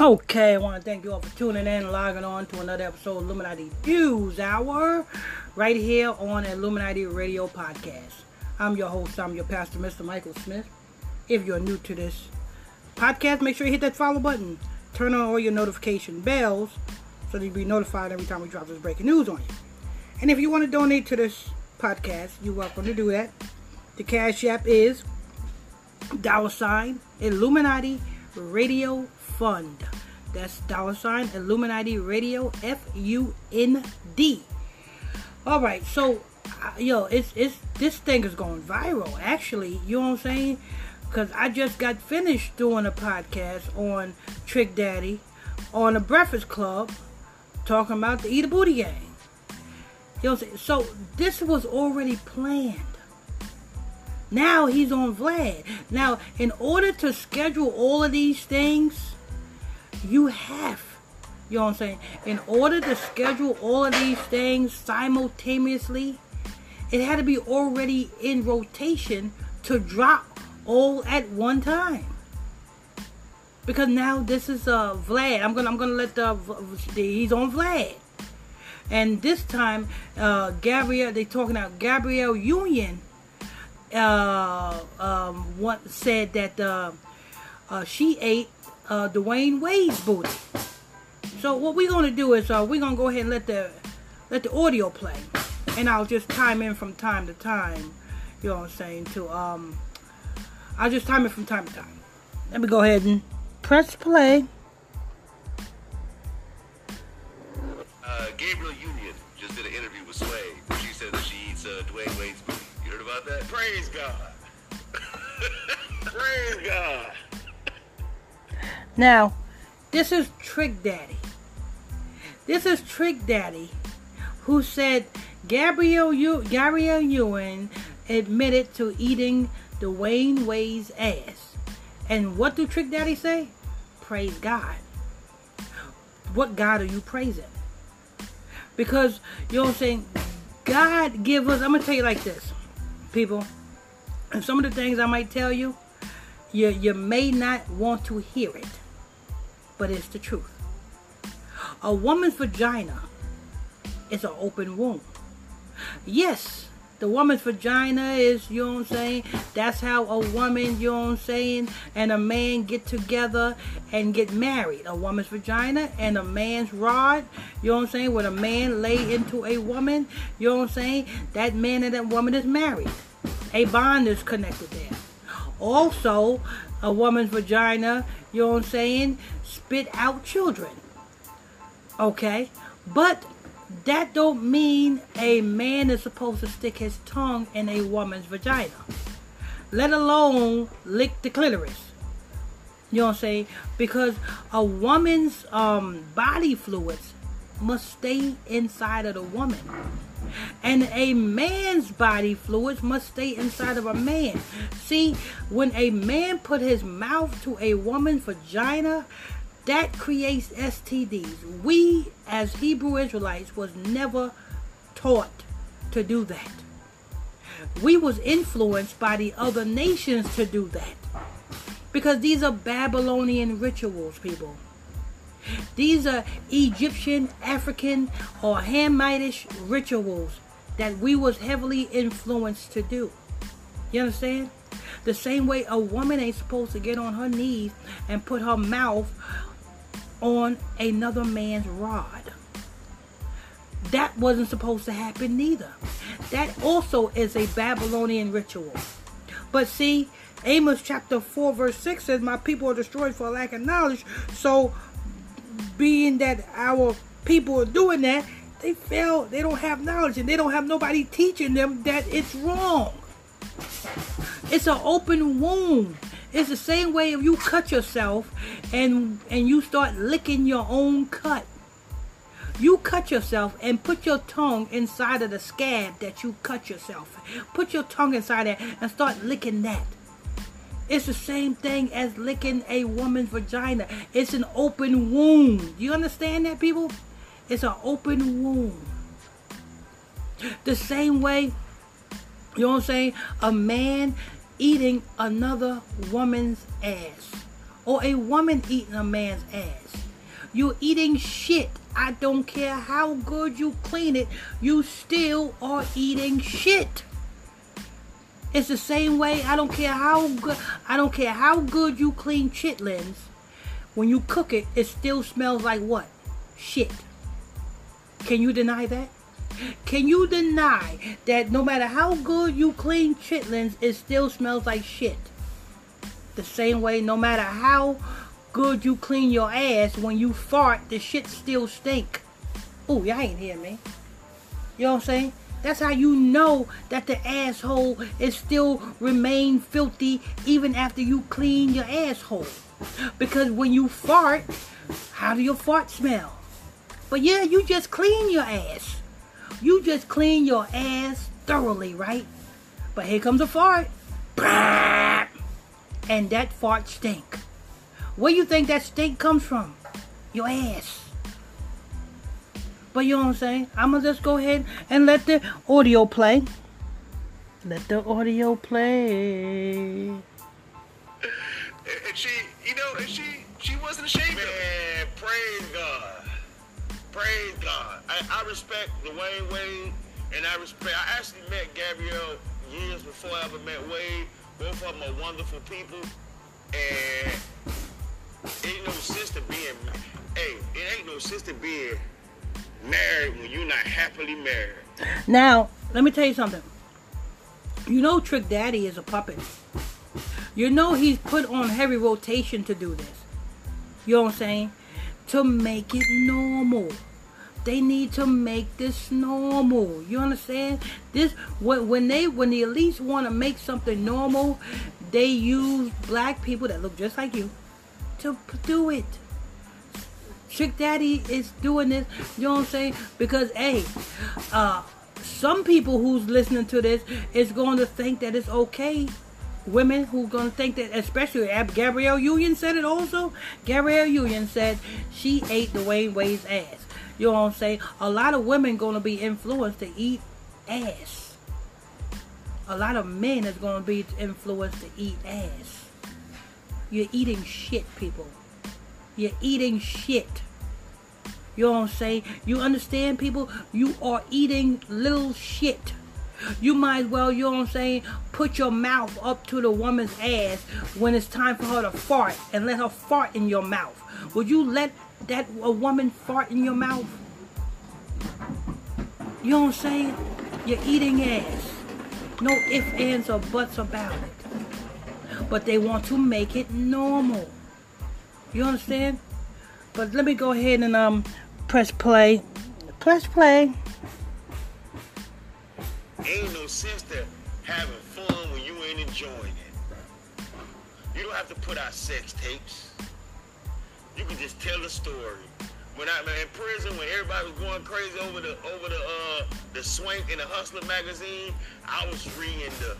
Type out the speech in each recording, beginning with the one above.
Okay, I want to thank you all for tuning in and logging on to another episode of Illuminati News Hour right here on Illuminati Radio Podcast. I'm your host, I'm your pastor, Mr. Michael Smith. If you're new to this podcast, make sure you hit that follow button. Turn on all your notification bells so that you'll be notified every time we drop this breaking news on you. And if you want to donate to this podcast, you're welcome to do that. The Cash App is dollar sign Illuminati Radio Fund. That's dollar sign Illuminati Radio F U N D. All right, so uh, yo, it's it's this thing is going viral. Actually, you know what I'm saying? Because I just got finished doing a podcast on Trick Daddy on the Breakfast Club, talking about the Eat a Booty Gang. You know? So this was already planned. Now he's on Vlad. Now, in order to schedule all of these things, you have, you know what I'm saying? In order to schedule all of these things simultaneously, it had to be already in rotation to drop all at one time. Because now this is uh Vlad. I'm gonna I'm gonna let the, the he's on Vlad. And this time, uh, Gabrielle, they talking about Gabrielle Union uh, um, what said that uh, uh, she ate uh, Dwyane Wade's booty. So what we're gonna do is uh, we're gonna go ahead and let the let the audio play, and I'll just time in from time to time. You know what I'm saying? To um, I'll just time it from time to time. Let me go ahead and press play. Uh, Gabrielle Union just did an interview with Sway. Where she said that she eats uh, Dwyane Wade's booty. You heard about that? Praise God. Praise God. Now, this is Trick Daddy. This is Trick Daddy, who said Gabrielle Ew- Gabrielle Ewan admitted to eating Dwyane Wade's ass. And what do Trick Daddy say? Praise God. What God are you praising? Because you know saying? God give us. I'm gonna tell you like this, people. And some of the things I might tell you, you you may not want to hear it, but it's the truth. A woman's vagina is an open womb. Yes, the woman's vagina is, you know what I'm saying? That's how a woman, you know what I'm saying, and a man get together and get married. A woman's vagina and a man's rod, you know what I'm saying? When a man lay into a woman, you know what I'm saying? That man and that woman is married. A bond is connected there. Also, a woman's vagina, you know what I'm saying, spit out children. Okay? But that don't mean a man is supposed to stick his tongue in a woman's vagina. Let alone lick the clitoris. You know what I'm saying? Because a woman's um, body fluids must stay inside of the woman. And a man's body fluids must stay inside of a man. See, when a man put his mouth to a woman's vagina, that creates STDs. We as Hebrew Israelites was never taught to do that. We was influenced by the other nations to do that. Because these are Babylonian rituals, people. These are Egyptian, African, or Hamitish rituals that we was heavily influenced to do. You understand? The same way a woman ain't supposed to get on her knees and put her mouth on another man's rod. That wasn't supposed to happen neither. That also is a Babylonian ritual. But see, Amos chapter 4 verse 6 says, My people are destroyed for lack of knowledge. So being that our people are doing that, they fail, they don't have knowledge and they don't have nobody teaching them that it's wrong. It's an open wound. It's the same way if you cut yourself and and you start licking your own cut. You cut yourself and put your tongue inside of the scab that you cut yourself. Put your tongue inside there and start licking that. It's the same thing as licking a woman's vagina. It's an open wound. You understand that, people? It's an open wound. The same way, you know what I'm saying? A man eating another woman's ass or a woman eating a man's ass. You're eating shit. I don't care how good you clean it, you still are eating shit. It's the same way. I don't care how good. I don't care how good you clean chitlins. When you cook it, it still smells like what? Shit. Can you deny that? Can you deny that no matter how good you clean chitlins, it still smells like shit? The same way, no matter how good you clean your ass, when you fart, the shit still stink. Oh, y'all ain't hear me. You know what I'm saying? That's how you know that the asshole is still remain filthy even after you clean your asshole. Because when you fart, how do your fart smell? But yeah, you just clean your ass. You just clean your ass thoroughly, right? But here comes a fart. And that fart stink. Where you think that stink comes from? Your ass. But you know what I'm saying? I'm gonna just go ahead and let the audio play. Let the audio play. And she, you know, and she, she wasn't ashamed of it. Man, praise God. Praise God. I, I respect Dwyane Wade, and I respect. I actually met Gabrielle years before I ever met Wade. Both of them are wonderful people, and ain't no sense to being. Hey, it ain't no sense to being married when you're not happily married. Now, let me tell you something. You know Trick Daddy is a puppet. You know he's put on heavy rotation to do this. You know what I'm saying? To make it normal. They need to make this normal. You understand? This when when they when the elites want to make something normal, they use black people that look just like you to do it. Trick Daddy is doing this, you know what I'm saying? Because hey, uh some people who's listening to this is going to think that it's okay. Women who to think that, especially Ab- Gabrielle Union said it also. Gabrielle Union said she ate Dwyane Wade's ass. You know what I'm saying? A lot of women to be influenced to eat ass. A lot of men is to be influenced to eat ass. You're eating shit, people. You're eating shit. You know what I'm saying? You understand, people? You are eating little shit. You might as well, you know what I'm saying, put your mouth up to the woman's ass when it's time for her to fart and let her fart in your mouth. Would you let that a woman fart in your mouth? You know what I'm saying? You're eating ass. No ifs, ands, or buts about it. But they want to make it normal. You understand? But let me go ahead and um press play. Press play. Ain't no sense to having fun when you ain't enjoying it. You don't have to put out sex tapes. You can just tell the story. When I in prison, when everybody was going crazy over the over the uh the swank in the Hustler magazine, I was reading the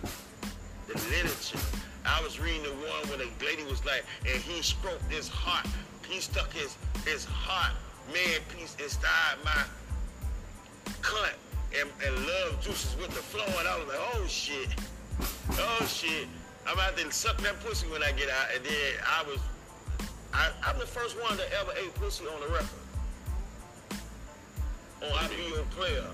the literature. I was reading the one where the lady was like, and he stroked his heart. He stuck his his heart man piece inside my cunt and, and love juices with the flow. And I was like, oh shit. Oh shit. I'm out there suck that pussy when I get out. And then I was, I, I'm the first one that ever ate pussy on the record. On IBU player.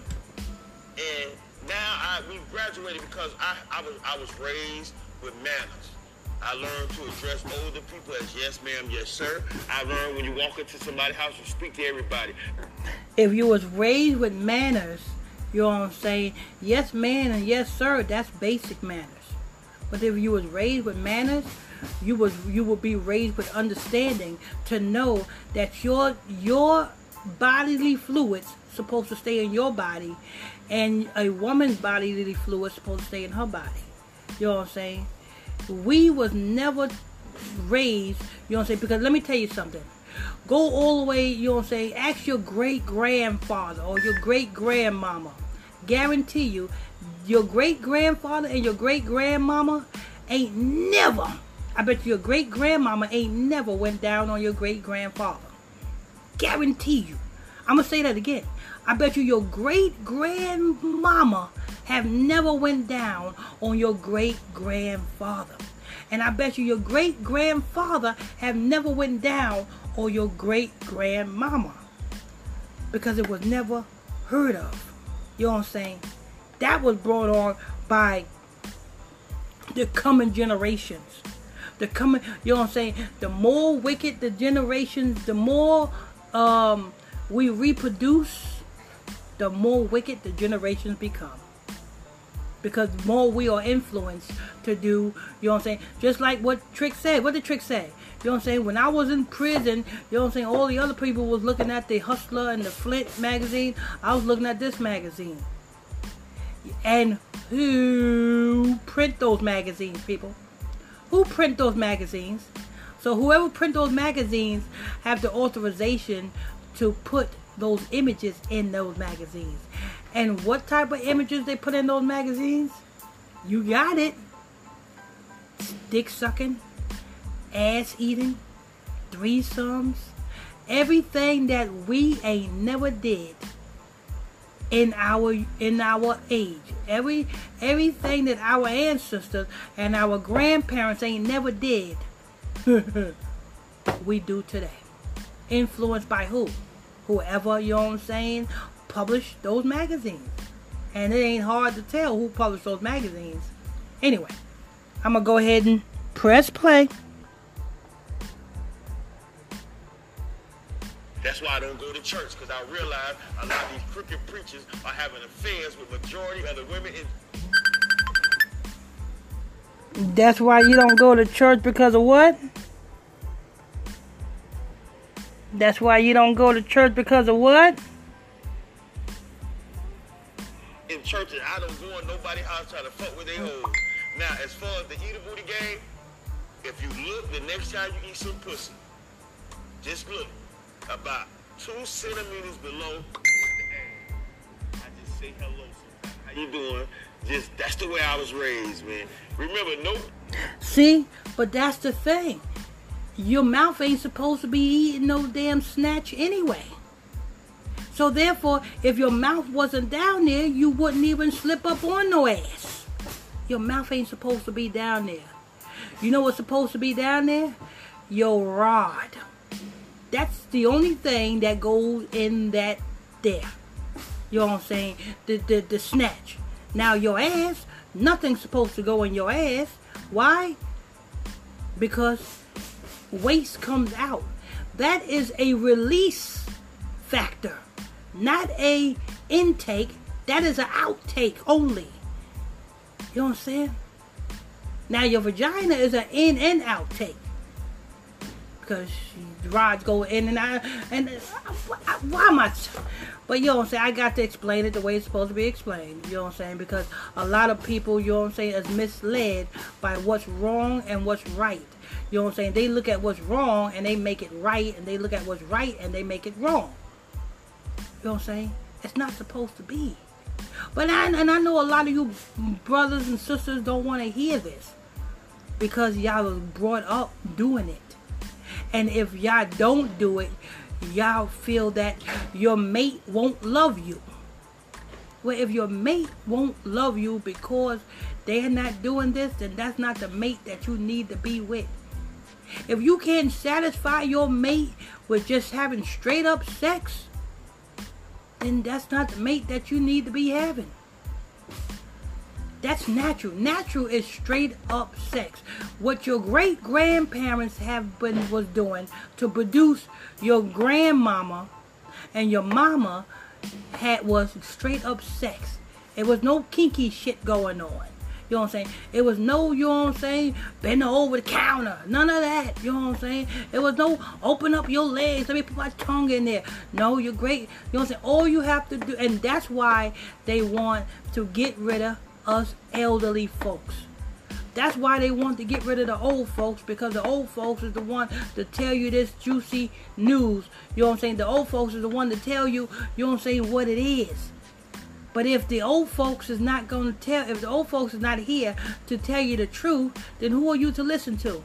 And now I we graduated because I, I was I was raised with manners. I learned to address older people as yes ma'am, yes sir. I learned when you walk into somebody's house, you speak to everybody. If you was raised with manners, you know what I'm saying? Yes, ma'am, and yes, sir. That's basic manners. But if you was raised with manners, you was you will be raised with understanding to know that your your bodily fluids supposed to stay in your body, and a woman's bodily fluids supposed to stay in her body. You know what I'm saying? We was never raised. You know what I'm saying? Because let me tell you something. Go all the way. You know what I'm saying? Ask your great grandfather or your great grandmama. Guarantee you, your great grandfather and your great grandmama ain't never. I bet your great grandmama ain't never went down on your great grandfather. Guarantee you. I'm gonna say that again. I bet you your great grandmama have never went down on your great grandfather. And I bet you your great grandfather have never went down or your great grandmama. Because it was never heard of. You know what I'm saying? That was brought on by the coming generations. The coming, you know what I'm saying? The more wicked the generations, the more um, we reproduce, the more wicked the generations become. Because more we are influenced to do, you know what I'm saying? Just like what Trick said. What did Trick say? You know what I'm saying? When I was in prison, you know what I'm saying? All the other people was looking at the Hustler and the Flint magazine. I was looking at this magazine. And who print those magazines, people? Who print those magazines? So whoever print those magazines have the authorization to put those images in those magazines. And what type of images they put in those magazines? You got it. Dick sucking, ass eating, threesomes, everything that we ain't never did in our in our age. Every everything that our ancestors and our grandparents ain't never did. we do today. Influenced by who? Whoever, you know what I'm saying, published those magazines. And it ain't hard to tell who published those magazines. Anyway, I'm going to go ahead and press play. That's why I don't go to church, because I realize a lot of these crooked preachers are having affairs with majority of the women in That's why you don't go to church because of what? That's why you don't go to church because of what? in churches. I don't go in nobody's house trying to fuck with their hoes. Now, as far as the eat a booty game, if you look the next time you eat some pussy, just look about two centimeters below the ass. I just say hello sometimes. How you doing? Just that's the way I was raised, man. Remember, no See? But that's the thing. Your mouth ain't supposed to be eating no damn snatch anyway. So therefore, if your mouth wasn't down there, you wouldn't even slip up on no ass. Your mouth ain't supposed to be down there. You know what's supposed to be down there? Your rod. That's the only thing that goes in that there. You know what I'm saying? The the, the snatch. Now your ass, nothing's supposed to go in your ass. Why? Because waste comes out. That is a release factor, not a intake. That is an outtake only. You know what I'm saying? Now your vagina is an in and outtake because rods go in and out. And uh, why am I? But you know what I'm saying? I got to explain it the way it's supposed to be explained. You know what I'm saying? Because a lot of people, you know what I'm saying, is misled by what's wrong and what's right. You know what I'm saying? They look at what's wrong and they make it right, and they look at what's right and they make it wrong. You know what I'm saying? It's not supposed to be. But I, and I know a lot of you brothers and sisters don't want to hear this because y'all was brought up doing it. And if y'all don't do it, y'all feel that your mate won't love you. Well, if your mate won't love you because they're not doing this, then that's not the mate that you need to be with. If you can't satisfy your mate with just having straight up sex, then that's not the mate that you need to be having. That's natural. Natural is straight up sex. What your great grandparents have been was doing to produce your grandmama and your mama had was straight up sex. It was no kinky shit going on. You know what I'm saying? It was no, you know what I'm saying, bending over the counter. None of that. You know what I'm saying? It was no open up your legs. Let me put my tongue in there. No, you're great. You know what I'm saying? All you have to do, and that's why they want to get rid of us elderly folks. That's why they want to get rid of the old folks because the old folks is the one to tell you this juicy news. You know what I'm saying? The old folks is the one to tell you, you know what I'm saying, what it is. But if the old folks is not going to tell, if the old folks is not here to tell you the truth, then who are you to listen to?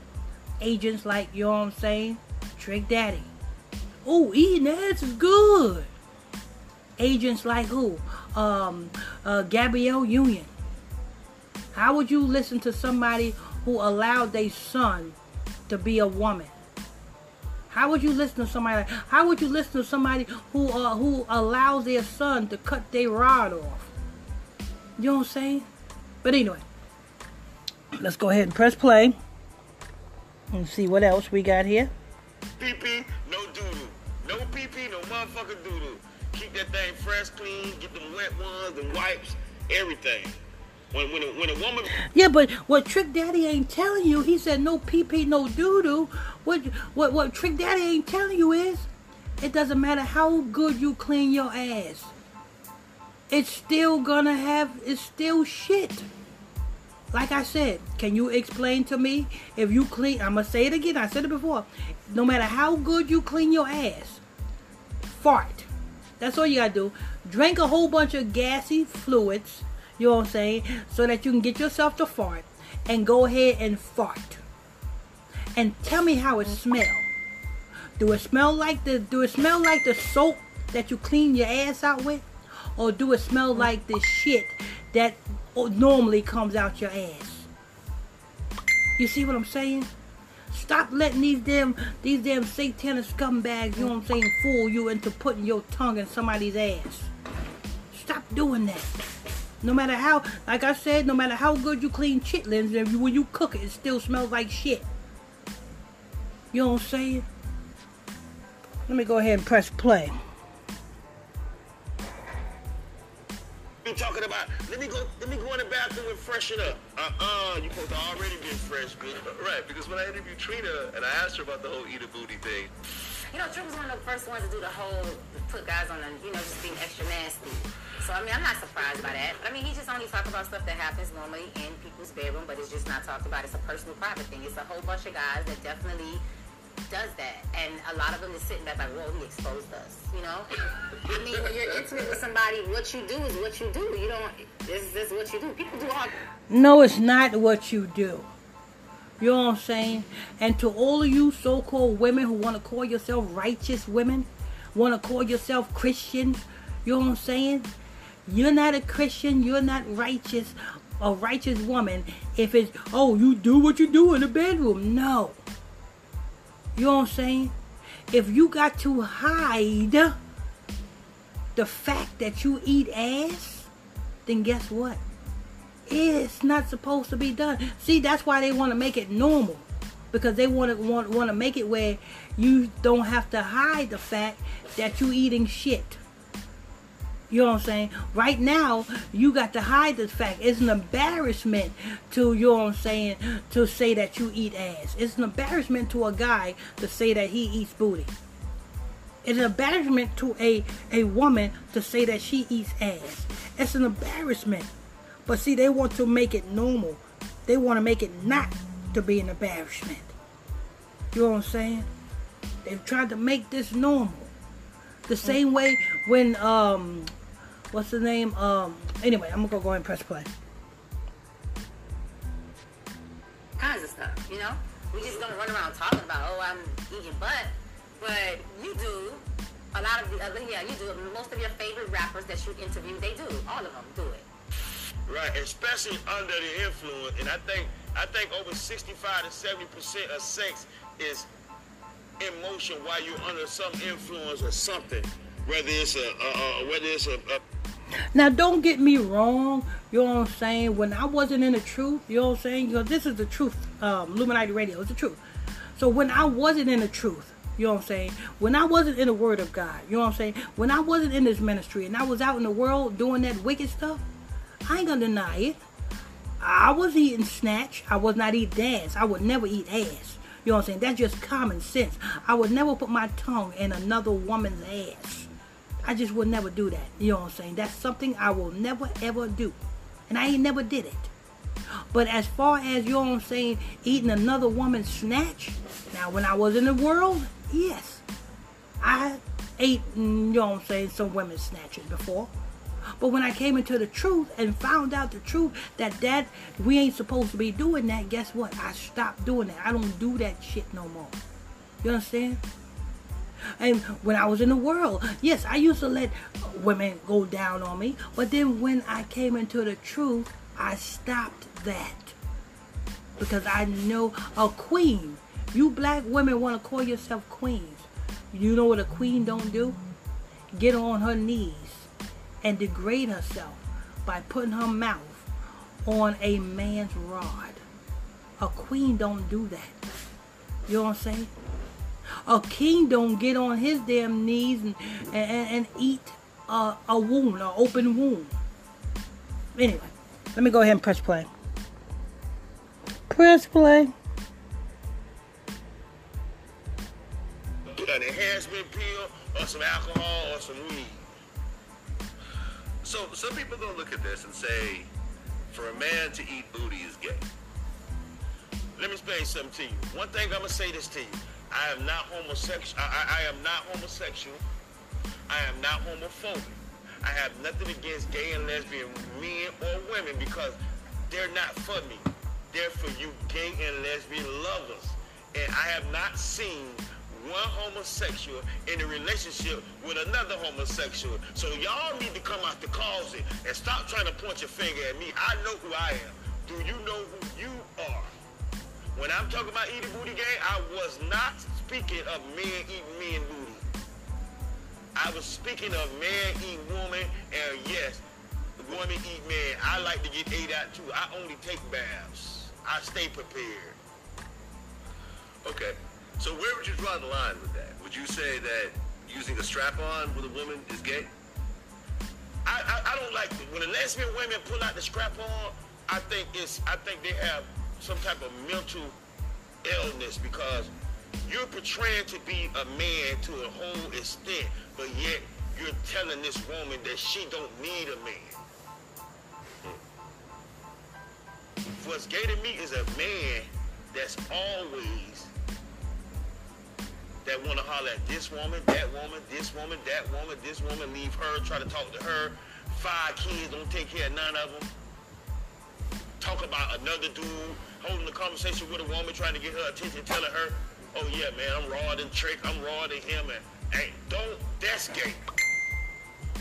Agents like, you know what I'm saying? Trick Daddy. Oh, eating ass is good. Agents like who? Um, uh, Gabrielle Union. How would you listen to somebody who allowed their son to be a woman? How would you listen to somebody? Like, how would you listen to somebody who uh, who allows their son to cut their rod off? You know what I'm saying? But anyway, let's go ahead and press play and see what else we got here. Pee pee, no doo doo. No pee pee, no motherfucking doo doo. Keep that thing fresh, clean. Get them wet ones, the wipes, everything. When when a, when a woman Yeah, but what Trick Daddy ain't telling you, he said no pee pee, no doo doo. What what what Trick Daddy ain't telling you is, it doesn't matter how good you clean your ass. It's still gonna have it's still shit. Like I said, can you explain to me if you clean? I'm gonna say it again. I said it before. No matter how good you clean your ass, fart. That's all you gotta do. Drink a whole bunch of gassy fluids. You know what I'm saying? So that you can get yourself to fart, and go ahead and fart. And tell me how it mm-hmm. smells. Do it smell like the? Do it smell like the soap that you clean your ass out with, or do it smell mm-hmm. like the shit that oh, normally comes out your ass? You see what I'm saying? Stop letting these damn these damn satanic scumbags, you know what I'm saying, fool you into putting your tongue in somebody's ass. Stop doing that. No matter how, like I said, no matter how good you clean chitlins, if you, when you cook it, it still smells like shit. You know what I'm saying? Let me go ahead and press play. you talking about, let me go let me go in the bathroom and freshen up. Uh-uh, you supposed to already been fresh, bitch. Right, because when I interviewed Trina and I asked her about the whole eat a booty thing, You know, Trump was one of the first ones to do the whole, put guys on the, you know, just being extra nasty. So, I mean, I'm not surprised by that. But I mean, he just only talk about stuff that happens normally in people's bedroom, but it's just not talked about. It's a personal, private thing. It's a whole bunch of guys that definitely does that. And a lot of them is sitting back like, whoa, he exposed us, you know? I mean, when you're intimate with somebody, what you do is what you do. You don't, this is what you do. People do all No, it's not what you do. You know what I'm saying? And to all of you so-called women who want to call yourself righteous women, want to call yourself Christians, you know what I'm saying? You're not a Christian. You're not righteous, a righteous woman. If it's oh, you do what you do in the bedroom. No. You know what I'm saying? If you got to hide the fact that you eat ass, then guess what? It's not supposed to be done. See, that's why they want to make it normal. Because they want to want, want to make it where you don't have to hide the fact that you eating shit. You know what I'm saying? Right now, you got to hide this fact. It's an embarrassment to, you know what I'm saying, to say that you eat ass. It's an embarrassment to a guy to say that he eats booty. It's an embarrassment to a, a woman to say that she eats ass. It's an embarrassment. But see, they want to make it normal. They want to make it not to be an embarrassment. You know what I'm saying? They've tried to make this normal. The same way when um what's the name? Um anyway, I'm gonna go ahead and press play. kinds of stuff, you know? We just don't run around talking about, oh, I'm eating butt. But you do. A lot of the other, yeah, you do. Most of your favorite rappers that you interview, they do. All of them do it. Right, especially under the influence, and I think I think over sixty-five to seventy percent of sex is emotion while you're under some influence or something, whether it's a, uh, whether it's a, a Now, don't get me wrong. You know what I'm saying? When I wasn't in the truth, you know what I'm saying? Because this is the truth. Um, Illuminati Radio it's the truth. So when I wasn't in the truth, you know what I'm saying? When I wasn't in the Word of God, you know what I'm saying? When I wasn't in this ministry and I was out in the world doing that wicked stuff, I ain't gonna deny it. I was eating snatch. I was not eating ass. I would never eat ass. You know what I'm saying? That's just common sense. I would never put my tongue in another woman's ass. I just will never do that. You know what I'm saying? That's something I will never ever do. And I ain't never did it. But as far as, you know what I'm saying, eating another woman's snatch, now when I was in the world, yes. I ate, you know what I'm saying, some women's snatches before. But when I came into the truth and found out the truth that that we ain't supposed to be doing that, guess what? I stopped doing that. I don't do that shit no more. You understand? And when I was in the world, yes, I used to let women go down on me. But then when I came into the truth, I stopped that. because I know a queen. You black women want to call yourself queens. You know what a queen don't do? Get on her knees and degrade herself by putting her mouth on a man's rod. A queen don't do that. You know what I'm saying? A king don't get on his damn knees and, and, and eat a, a wound, an open wound. Anyway, let me go ahead and press play. Press play. An enhancement pill or some alcohol or some weed. So some people gonna look at this and say, for a man to eat booty is gay. Let me explain something to you. One thing I'm gonna say this to you. I am not homosexual. I, I, I am not homosexual. I am not homophobic. I have nothing against gay and lesbian men or women because they're not for me. They're for you gay and lesbian lovers. And I have not seen one homosexual in a relationship with another homosexual. So y'all need to come out the closet and stop trying to point your finger at me. I know who I am. Do you know who you are? When I'm talking about eating booty gang, I was not speaking of men eating men booty. I was speaking of man eat woman, and yes, woman eat man. I like to get ate out too. I only take baths. I stay prepared. Okay. So where would you draw the line with that? Would you say that using a strap-on with a woman is gay? I, I, I don't like it. When the lesbian women pull out the strap on, I think it's I think they have some type of mental illness because you're portraying to be a man to a whole extent, but yet you're telling this woman that she don't need a man. What's gay to me is a man that's always that want to holler at this woman, that woman, this woman, that woman, this woman, leave her, try to talk to her. Five kids, don't take care of none of them. Talk about another dude holding a conversation with a woman, trying to get her attention, telling her, oh yeah, man, I'm raw than Trick, I'm raw than him, and hey, don't, that's gay.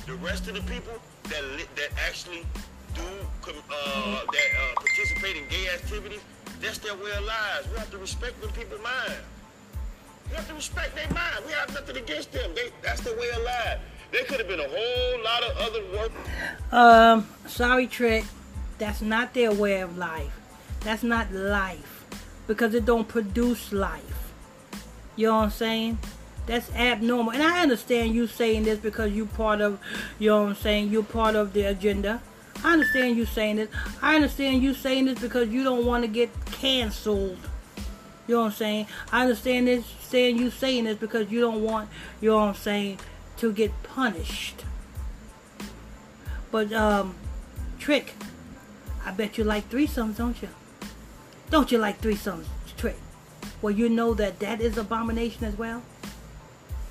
The rest of the people that that actually do uh, that uh, participate in gay activities, that's their way of lives. We have to respect them people's mind. We have to respect their mind. We have nothing against them. They, that's their way of life. There could have been a whole lot of other work. Um, sorry, Trick. That's not their way of life. That's not life. Because it don't produce life. You know what I'm saying? That's abnormal. And I understand you saying this because you part of, you know what I'm saying, you're part of the agenda. I understand you saying this. I understand you saying this because you don't want to get canceled. You know what I'm saying? I understand this saying you saying this because you don't want, you know what I'm saying, to get punished. But um Trick, I bet you like threesomes, don't you? Don't you like threesomes, Trick? Well, you know that that is abomination as well.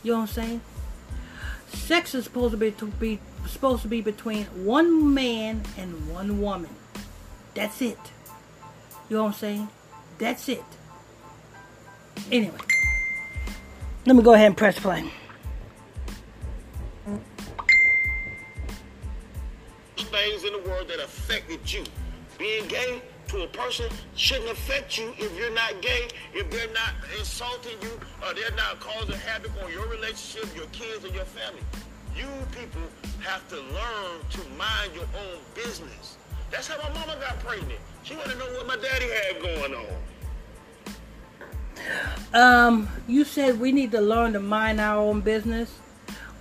You know what I'm saying? Sex is supposed to be to be supposed to be between one man and one woman. That's it. You know what I'm saying? That's it. Anyway, let me go ahead and press play. Things in the world that affected you. Being gay to a person shouldn't affect you if you're not gay, if they're not insulting you, or they're not causing havoc on your relationship, your kids, or your family. You people have to learn to mind your own business. That's how my mama got pregnant. She wanted to know what my daddy had going on. Um, you said we need to learn to mind our own business.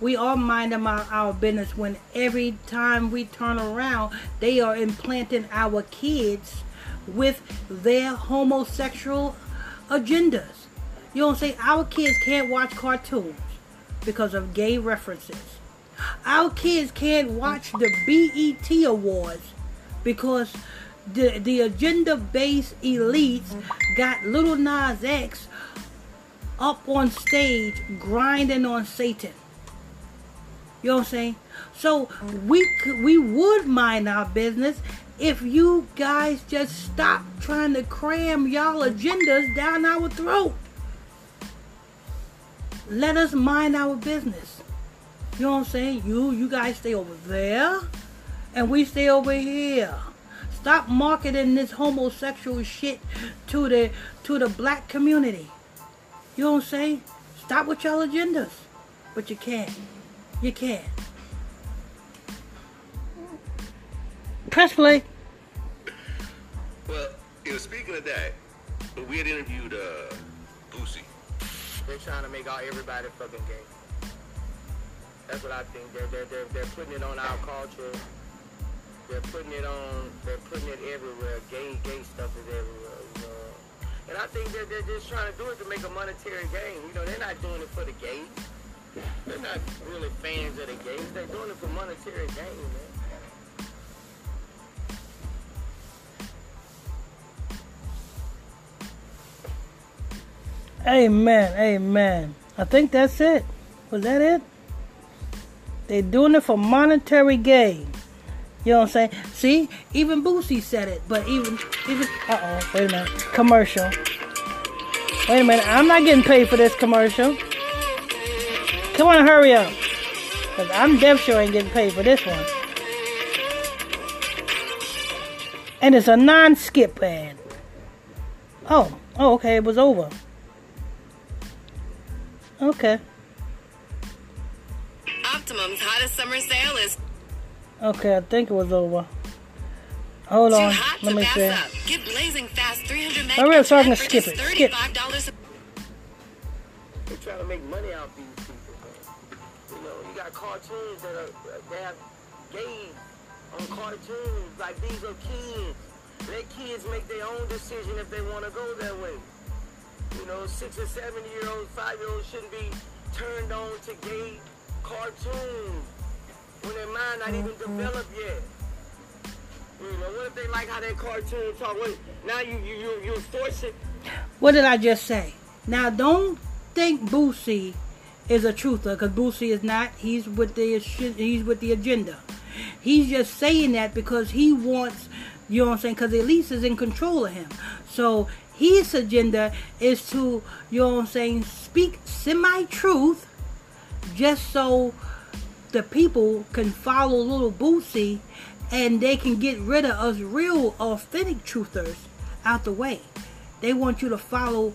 We are minding our, our business when every time we turn around, they are implanting our kids with their homosexual agendas. You don't I'm? Our kids can't watch cartoons because of gay references. Our kids can't watch the BET Awards because the, the agenda based elites got Lil Nas X up on stage grinding on Satan. You know what I'm saying? So we we would mind our business if you guys just stop trying to cram y'all agendas down our throat. Let us mind our business. You know what I'm saying? You you guys stay over there and we stay over here. Stop marketing this homosexual shit to the to the black community. You know what I'm saying? Stop with y'all agendas. But you can't. You can't. Press play. Well, you know, speaking of that, we had interviewed uh, Boosie. They're trying to make all everybody fucking gay. That's what I think. They're, they're, they're, they're putting it on our culture. They're putting it on, they're putting it everywhere. Gay, gay stuff is everywhere. You know? And I think they're, they're just trying to do it to make a monetary gain. You know, they're not doing it for the gays. They're not really fans of the gays. They're doing it for monetary gain, man. Amen. Amen. I think that's it. Was that it? They're doing it for monetary gain. You know what I'm saying? See, even Boosie said it, but even even uh oh, wait a minute. Commercial. Wait a minute, I'm not getting paid for this commercial. Come on, hurry up. Cause I'm deaf sure ain't getting paid for this one. And it's a non-skip ad. Oh, oh, okay, it was over. Okay. Optimum's hottest summer sale is Okay, I think it was over. Hold too on. hot Let to me see. up. Get blazing fast 300 meg Hurry up so I can skip it. Skip. $35 a They're trying to make money off these cartoons that are they have gays on cartoons. Like these are kids. Let kids make their own decision if they want to go that way. You know, six or seven year olds, five year olds shouldn't be turned on to gay cartoons when their mind not even mm-hmm. developed yet. You know, what if they like how that cartoon talk? What, now you you you you force it. What did I just say? Now, don't think Boosie is a truther, because Boosie is not. He's with the he's with the agenda. He's just saying that because he wants, you know what I'm saying, because elites is in control of him. So his agenda is to, you know what I'm saying, speak semi-truth, just so the people can follow Lil Boosie and they can get rid of us real authentic truthers out the way. They want you to follow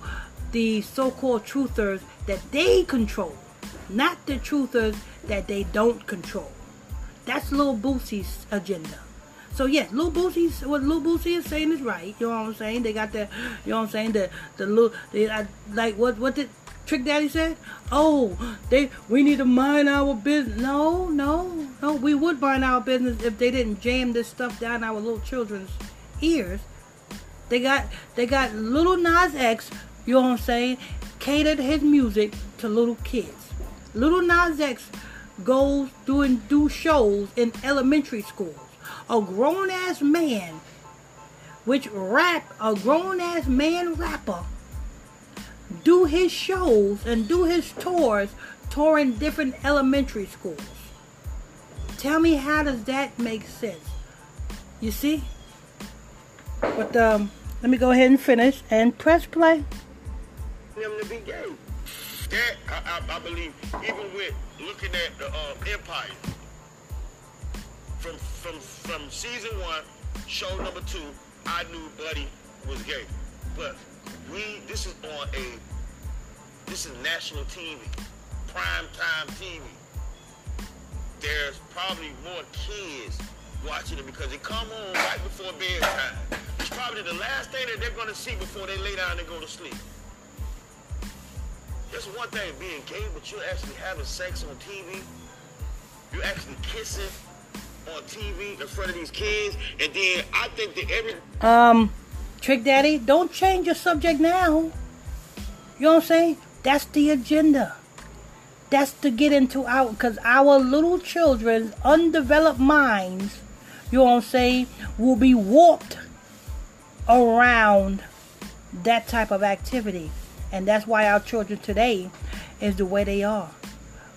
the so-called truthers that they control, not the truthers that they don't control. That's Lil Boosie's agenda. So yes, Lil Boosie's what Lil Boosie is saying is right. You know what I'm saying? They got the, you know what I'm saying? The the little, I, like what what did Trick Daddy said? Oh, they we need to mind our business. No, no, no. We would mind our business if they didn't jam this stuff down our little children's ears. They got they got Lil Nas X, you know what I'm saying, catered his music to little kids. Lil Nas X goes doing do shows in elementary schools. A grown ass man, which rap a grown ass man rapper, do his shows and do his tours, touring different elementary schools. Tell me how does that make sense? You see? But um, let me go ahead and finish and press play. to be gay. That I, I, I believe, even with looking at the um, Empire, from from from season one, show number two, I knew Buddy was gay, but we this is on a this is national TV, prime time TV. There's probably more kids watching it because it come on right before bedtime. It's probably the last thing that they're gonna see before they lay down and go to sleep. It's one thing being gay, but you're actually having sex on TV. You're actually kissing on TV in front of these kids, and then I think that every Um, Trick Daddy, don't change your subject now. You know what I'm saying? That's the agenda. That's to get into our, because our little children's undeveloped minds, you know what I'm saying, will be warped around that type of activity. And that's why our children today is the way they are.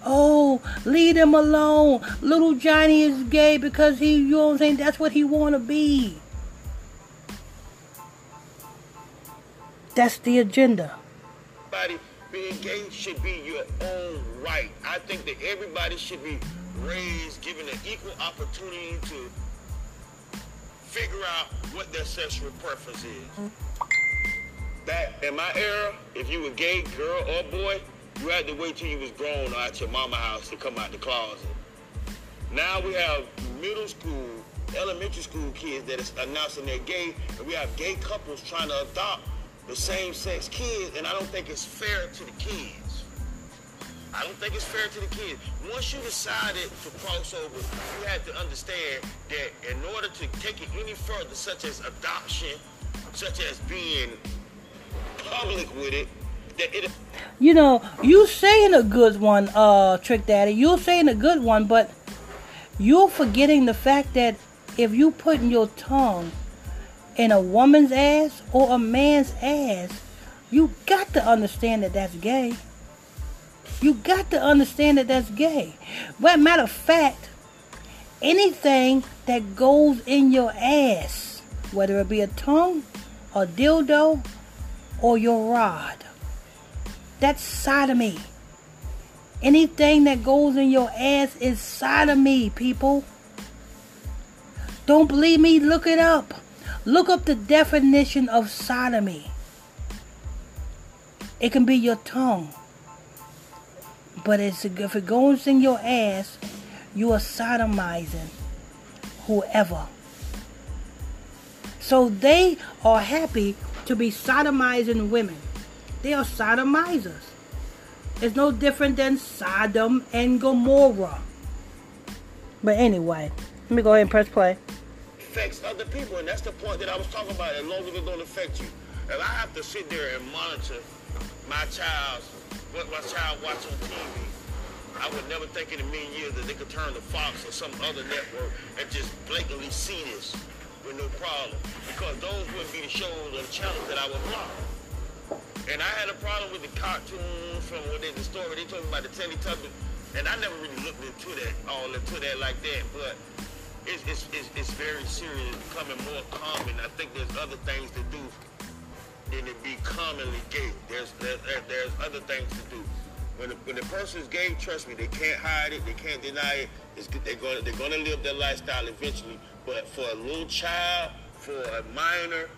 Oh, leave him alone. Little Johnny is gay because he, you know what I'm saying, that's what he want to be. That's the agenda. everybody being gay should be your own right. I think that everybody should be raised, given an equal opportunity to figure out what their sexual preference is. Back in my era, if you were gay, girl or boy, you had to wait till you was grown or at your mama house to come out the closet. Now we have middle school, elementary school kids that is announcing they're gay, and we have gay couples trying to adopt the same sex kids, and I don't think it's fair to the kids. I don't think it's fair to the kids. Once you decided to cross over, you had to understand that in order to take it any further, such as adoption, such as being public with it, that it You know, you saying a good one, uh, Trick Daddy. You're saying a good one, but you're forgetting the fact that if you putting your tongue in a woman's ass or a man's ass, you got to understand that that's gay. You got to understand that that's gay. But matter of fact, anything that goes in your ass, whether it be a tongue, a dildo, or your rod, that's sodomy. Anything that goes in your ass is sodomy, people. Don't believe me? Look it up. Look up the definition of sodomy. It can be your tongue. But it's, if it goes in your ass, you are sodomizing whoever. So they are happy to be sodomizing women. They are sodomizers. It's no different than Sodom and Gomorrah. But anyway, let me go ahead and press play. affects other people, and that's the point that I was talking about. As long as it don't affect you, if I have to sit there and monitor my child's what my child watch on TV, I would never think in a million years that they could turn to Fox or some other network and just blatantly see this with no problem, because those wouldn't be the shows or the channels that I would block. And I had a problem with the cartoons from what they, the story they told me about the Teletubbies, and I never really looked into that, all into that like that. But it's it's, it's, it's very serious, becoming more common. I think there's other things to do than to be commonly gay. There's there, there- there's other things to do. When the, when the person is gay, trust me, they can't hide it, they can't deny it. It's, they're going they're going to live their lifestyle eventually. But for a little child, for a minor,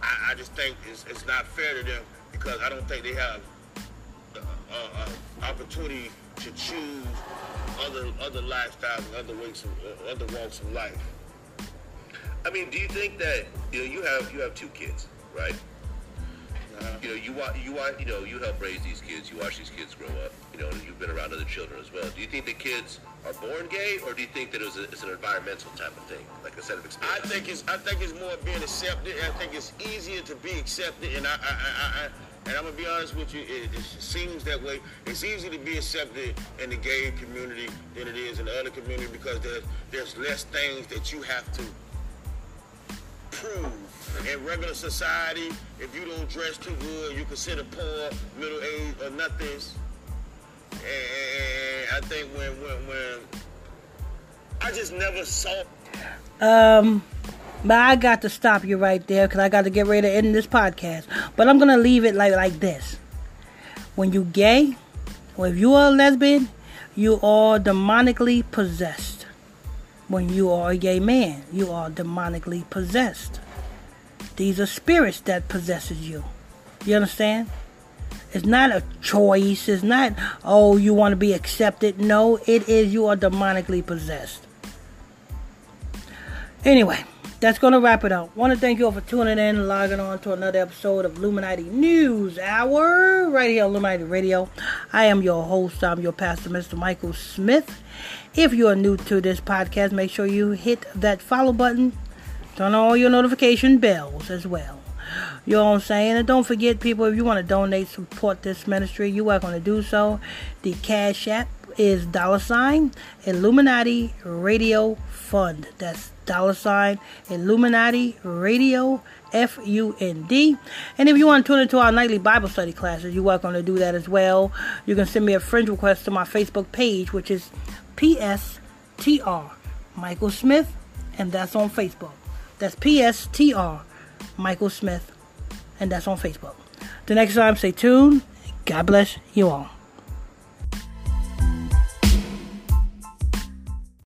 I, I just think it's, it's not fair to them because I don't think they have uh, uh, uh, opportunity to choose other other lifestyles and other ways of, uh, other walks of life. I mean, do you think that you know you have you have two kids, right? You know, you watch, you watch, you know, you help raise these kids. You watch these kids grow up. You know, and you've been around other children as well. Do you think the kids are born gay, or do you think that it was a, it's an environmental type of thing, like a set of I think it's I think it's more being accepted. I think it's easier to be accepted, and I, I, I, I and I'm gonna be honest with you, it, it seems that way. It's easier to be accepted in the gay community than it is in the other community because there's there's less things that you have to prove. In regular society, if you don't dress too good, you consider poor, middle age, or nothings. And I think when when when I just never saw Um, but I got to stop you right there because I got to get ready to end this podcast. But I'm gonna leave it like like this: when you gay, or if you are a lesbian, you are demonically possessed. When you are a gay man, you are demonically possessed. These are spirits that possesses you. You understand? It's not a choice. It's not, oh, you want to be accepted. No, it is you are demonically possessed. Anyway, that's going to wrap it up. Want to thank you all for tuning in and logging on to another episode of Illuminati News Hour right here on Illuminati Radio. I am your host. I'm your pastor, Mr. Michael Smith. If you are new to this podcast, make sure you hit that follow button. Turn on all your notification bells as well. You know what I'm saying? And don't forget, people, if you want to donate, support this ministry, you are going to do so. The Cash App is dollar sign Illuminati Radio Fund. That's dollar sign Illuminati Radio F U N D. And if you want to tune into our nightly Bible study classes, you're welcome to do that as well. You can send me a friend request to my Facebook page, which is PSTR Michael Smith, and that's on Facebook. That's PSTR Michael Smith, and that's on Facebook. The next time, stay tuned. God bless you all.